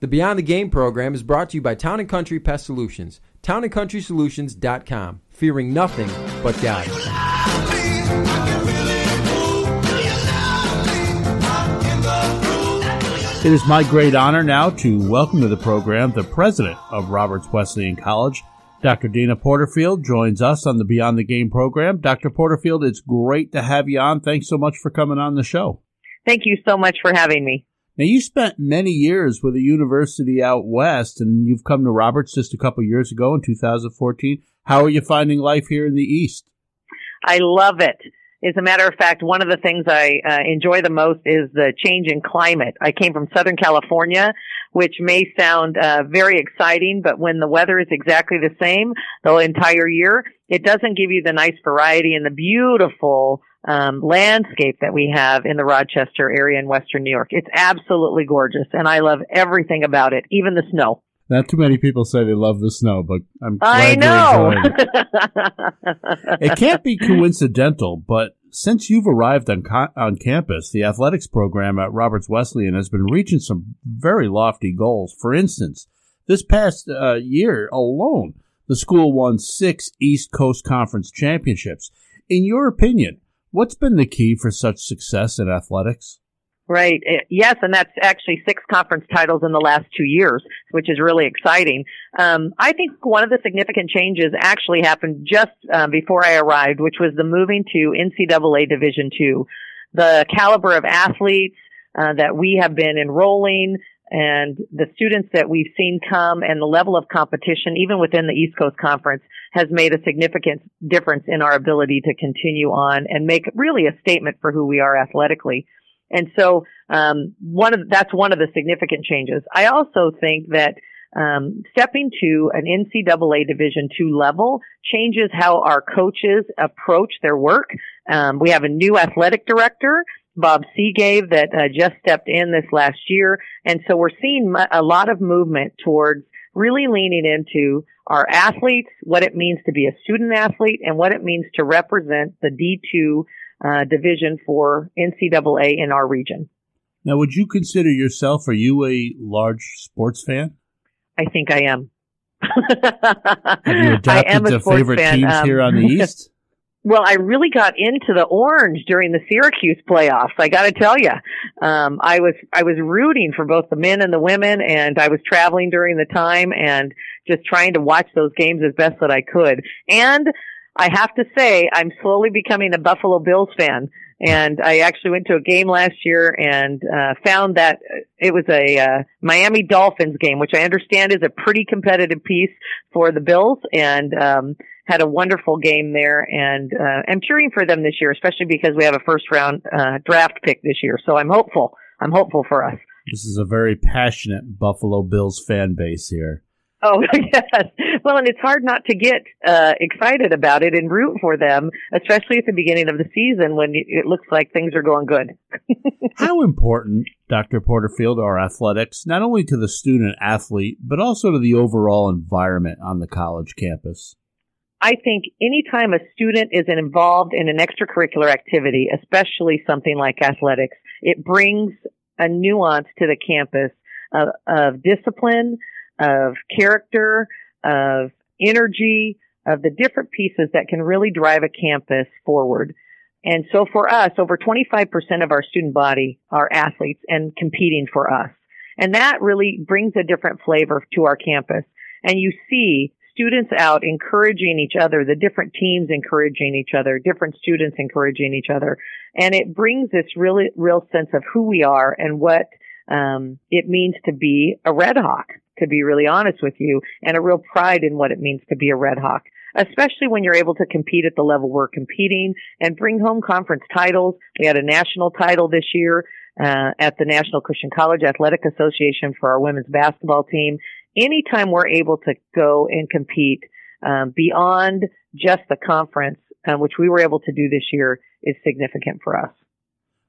The Beyond the Game program is brought to you by Town & Country Pest Solutions. TownandCountrySolutions.com. Fearing nothing but God. It is my great honor now to welcome to the program the president of Roberts Wesleyan College, Dr. Deana Porterfield, joins us on the Beyond the Game program. Dr. Porterfield, it's great to have you on. Thanks so much for coming on the show. Thank you so much for having me. Now, you spent many years with a university out west, and you've come to Roberts just a couple years ago in 2014. How are you finding life here in the East? I love it. As a matter of fact, one of the things I uh, enjoy the most is the change in climate. I came from Southern California, which may sound uh, very exciting, but when the weather is exactly the same the entire year, it doesn't give you the nice variety and the beautiful um, landscape that we have in the Rochester area in Western New York. It's absolutely gorgeous, and I love everything about it, even the snow. Not too many people say they love the snow, but I'm I know. it. it can't be coincidental, but since you've arrived on on campus, the athletics program at Roberts Wesleyan has been reaching some very lofty goals. For instance, this past uh, year alone, the school won six East Coast Conference championships. In your opinion, What's been the key for such success in athletics? Right. Uh, yes, and that's actually six conference titles in the last two years, which is really exciting. Um, I think one of the significant changes actually happened just uh, before I arrived, which was the moving to NCAA Division two. The caliber of athletes uh, that we have been enrolling, and the students that we've seen come and the level of competition, even within the East Coast Conference, has made a significant difference in our ability to continue on and make really a statement for who we are athletically. And so, um, one of that's one of the significant changes. I also think that um, stepping to an NCAA Division two level changes how our coaches approach their work. Um, we have a new athletic director Bob Seagave that uh, just stepped in this last year. And so we're seeing a lot of movement towards really leaning into our athletes, what it means to be a student athlete, and what it means to represent the D2 uh, division for NCAA in our region. Now, would you consider yourself, are you a large sports fan? I think I am. Have you adopted the favorite fan. teams um, here on the East? Well, I really got into the orange during the Syracuse playoffs. I got to tell you, um, I was I was rooting for both the men and the women, and I was traveling during the time and just trying to watch those games as best that I could. And I have to say, I'm slowly becoming a Buffalo Bills fan. And I actually went to a game last year and uh, found that it was a uh, Miami Dolphins game, which I understand is a pretty competitive piece for the Bills. And um, had a wonderful game there, and uh, I'm cheering for them this year, especially because we have a first round uh, draft pick this year. So I'm hopeful. I'm hopeful for us. This is a very passionate Buffalo Bills fan base here. Oh yes, well, and it's hard not to get uh, excited about it and root for them, especially at the beginning of the season when it looks like things are going good. How important, Dr. Porterfield, are athletics not only to the student athlete but also to the overall environment on the college campus? I think anytime a student is involved in an extracurricular activity, especially something like athletics, it brings a nuance to the campus of, of discipline, of character, of energy, of the different pieces that can really drive a campus forward. And so for us, over 25% of our student body are athletes and competing for us. And that really brings a different flavor to our campus. And you see students out encouraging each other, the different teams encouraging each other, different students encouraging each other. And it brings this really, real sense of who we are and what um, it means to be a Red Hawk, to be really honest with you, and a real pride in what it means to be a Red Hawk, especially when you're able to compete at the level we're competing and bring home conference titles. We had a national title this year. Uh, at the National Christian College Athletic Association for our women's basketball team anytime we're able to go and compete um, beyond just the conference, um, which we were able to do this year, is significant for us.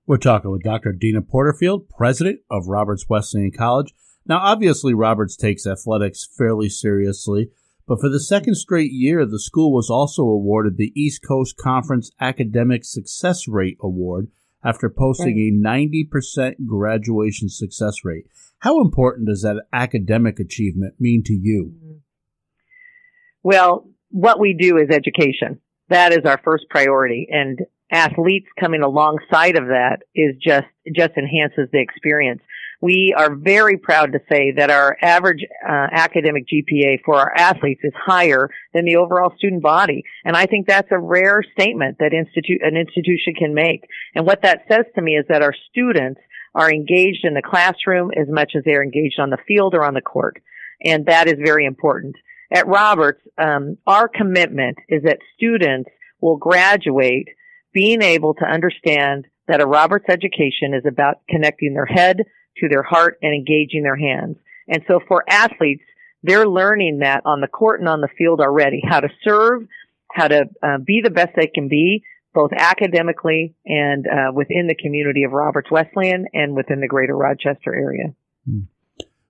We're talking with Dr. Deana Porterfield, president of Roberts Wesleyan College. Now, obviously, Roberts takes athletics fairly seriously, but for the second straight year, the school was also awarded the East Coast Conference Academic Success Rate Award after posting a 90% graduation success rate. How important does that academic achievement mean to you? Mm-hmm. Well, what we do is education. That is our first priority. And athletes coming alongside of that is just, just enhances the experience. We are very proud to say that our average uh, academic GPA for our athletes is higher than the overall student body. And I think that's a rare statement that institute, an institution can make. And what that says to me is that our students are engaged in the classroom as much as they're engaged on the field or on the court. And that is very important. At Roberts, um, our commitment is that students will graduate being able to understand that a Roberts education is about connecting their head to their heart and engaging their hands. And so for athletes, they're learning that on the court and on the field already, how to serve, how to uh, be the best they can be, both academically and uh, within the community of Roberts Wesleyan and within the greater Rochester area. Hmm.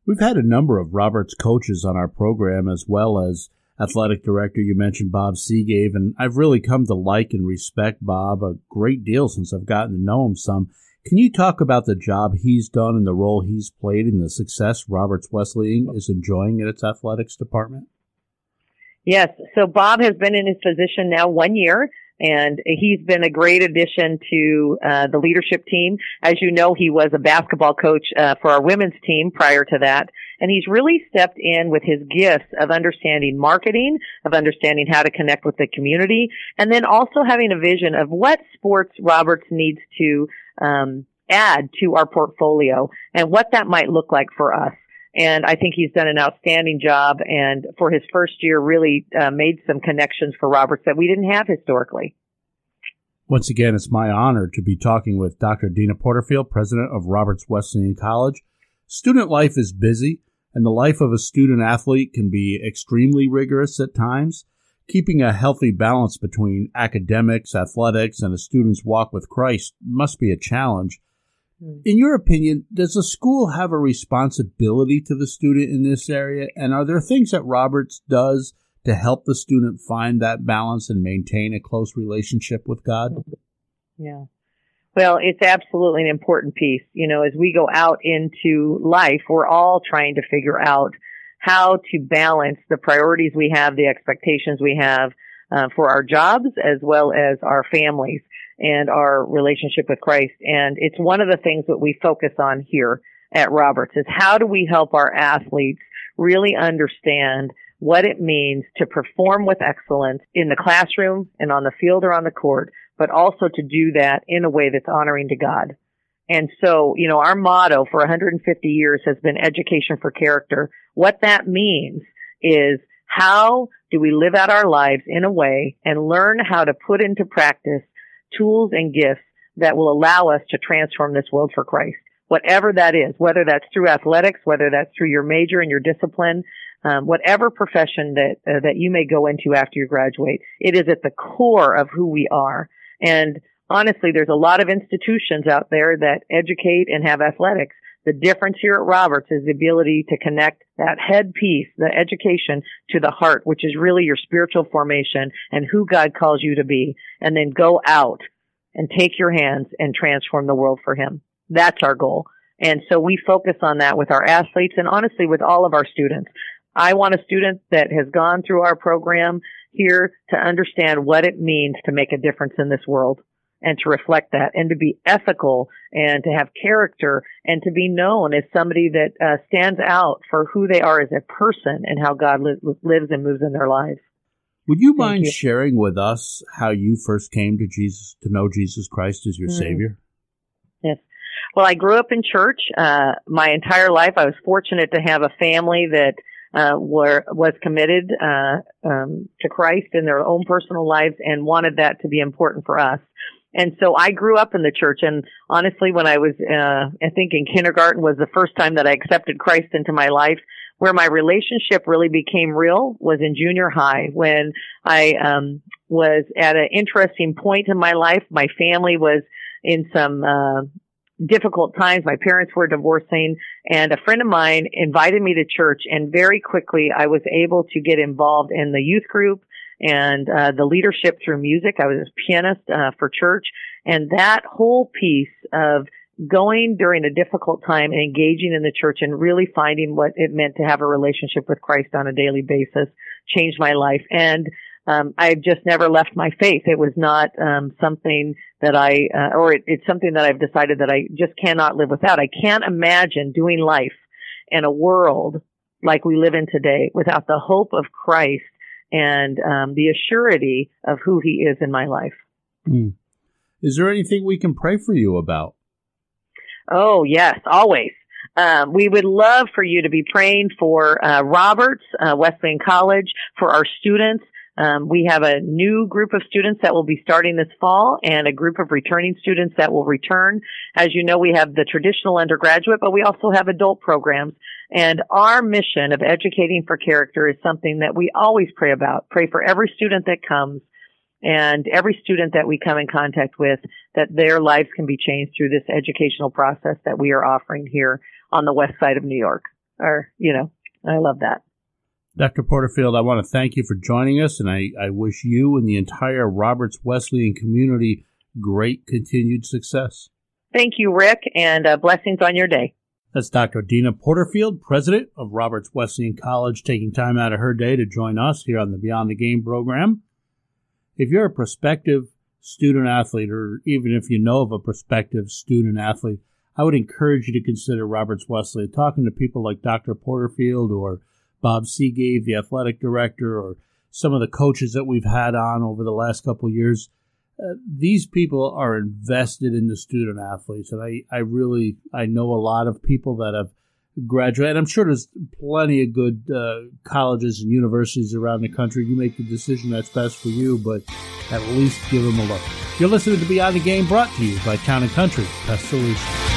We've had a number of Roberts coaches on our program as well as athletic director. You mentioned Bob Seagave, and I've really come to like and respect Bob a great deal since I've gotten to know him some. Can you talk about the job he's done and the role he's played in the success Roberts Wesleyan is enjoying in its athletics department? Yes. So Bob has been in his position now one year and he's been a great addition to uh, the leadership team. As you know, he was a basketball coach uh, for our women's team prior to that, and he's really stepped in with his gifts of understanding marketing, of understanding how to connect with the community, and then also having a vision of what sports Roberts needs to um, add to our portfolio and what that might look like for us. And I think he's done an outstanding job and for his first year really uh, made some connections for Roberts that we didn't have historically. Once again, it's my honor to be talking with Dr. Deana Porterfield, president of Roberts Wesleyan College. Student life is busy and the life of a student athlete can be extremely rigorous at times. Keeping a healthy balance between academics, athletics, and a student's walk with Christ must be a challenge. Hmm. In your opinion, does the school have a responsibility to the student in this area? And are there things that Roberts does to help the student find that balance and maintain a close relationship with God? Yeah. Well, it's absolutely an important piece. You know, as we go out into life, we're all trying to figure out how to balance the priorities we have, the expectations we have uh, for our jobs as well as our families and our relationship with Christ. And it's one of the things that we focus on here at Roberts is how do we help our athletes really understand what it means to perform with excellence in the classroom and on the field or on the court, but also to do that in a way that's honoring to God. And so, you know, our motto for 150 years has been education for character. What that means is how do we live out our lives in a way and learn how to put into practice tools and gifts that will allow us to transform this world for Christ. Whatever that is, whether that's through athletics, whether that's through your major and your discipline, um, whatever profession that uh, that you may go into after you graduate, it is at the core of who we are. And honestly, there's a lot of institutions out there that educate and have athletics. The difference here at Roberts is the ability to connect that head piece, the education, to the heart, which is really your spiritual formation and who God calls you to be, and then go out and take your hands and transform the world for Him. That's our goal. And so we focus on that with our athletes and honestly with all of our students. I want a student that has gone through our program here to understand what it means to make a difference in this world and to reflect that and to be ethical and to have character and to be known as somebody that uh, stands out for who they are as a person and how God li- lives and moves in their lives. Would you Thank mind you. sharing with us how you first came to Jesus, to know Jesus Christ as your mm. Savior? Yes. Well, I grew up in church uh, my entire life. I was fortunate to have a family that uh, were was committed uh, um, to Christ in their own personal lives and wanted that to be important for us. And so I grew up in the church and honestly when I was, uh, I think in kindergarten was the first time that I accepted Christ into my life. Where my relationship really became real was in junior high when I, um, was at an interesting point in my life. My family was in some, uh, difficult times. My parents were divorcing and a friend of mine invited me to church and very quickly I was able to get involved in the youth group and uh, the leadership through music. I was a pianist uh, for church, and that whole piece of going during a difficult time and engaging in the church and really finding what it meant to have a relationship with Christ on a daily basis changed my life. And um, I've just never left my faith. It was not um, something that I, uh, or it, it's something that I've decided that I just cannot live without. I can't imagine doing life in a world like we live in today without the hope of Christ and um, the assurity of who He is in my life. Mm. Is there anything we can pray for you about? Oh yes, always. Um, we would love for you to be praying for uh, Roberts uh, Wesleyan College for our students. Um, we have a new group of students that will be starting this fall and a group of returning students that will return. As you know, we have the traditional undergraduate, but we also have adult programs. And our mission of educating for character is something that we always pray about. Pray for every student that comes and every student that we come in contact with that their lives can be changed through this educational process that we are offering here on the west side of New York. Or, you know, I love that. Dr. Porterfield, I want to thank you for joining us, and I, I wish you and the entire Roberts Wesleyan community great continued success. Thank you, Rick, and uh, blessings on your day. That's Dr. Deana Porterfield, president of Roberts Wesleyan College, taking time out of her day to join us here on the Beyond the Game program. If you're a prospective student athlete, or even if you know of a prospective student athlete, I would encourage you to consider Roberts Wesleyan. Talking to people like Dr. Porterfield or Bob Seagave, the athletic director, or some of the coaches that we've had on over the last couple years. Uh, these people are invested in the student athletes, and I, I really I know a lot of people that have graduated. I'm sure there's plenty of good uh, colleges and universities around the country. You make the decision that's best for you, but at least give them a look. You're listening to Beyond the Game, brought to you by Town and Country Pest Solutions.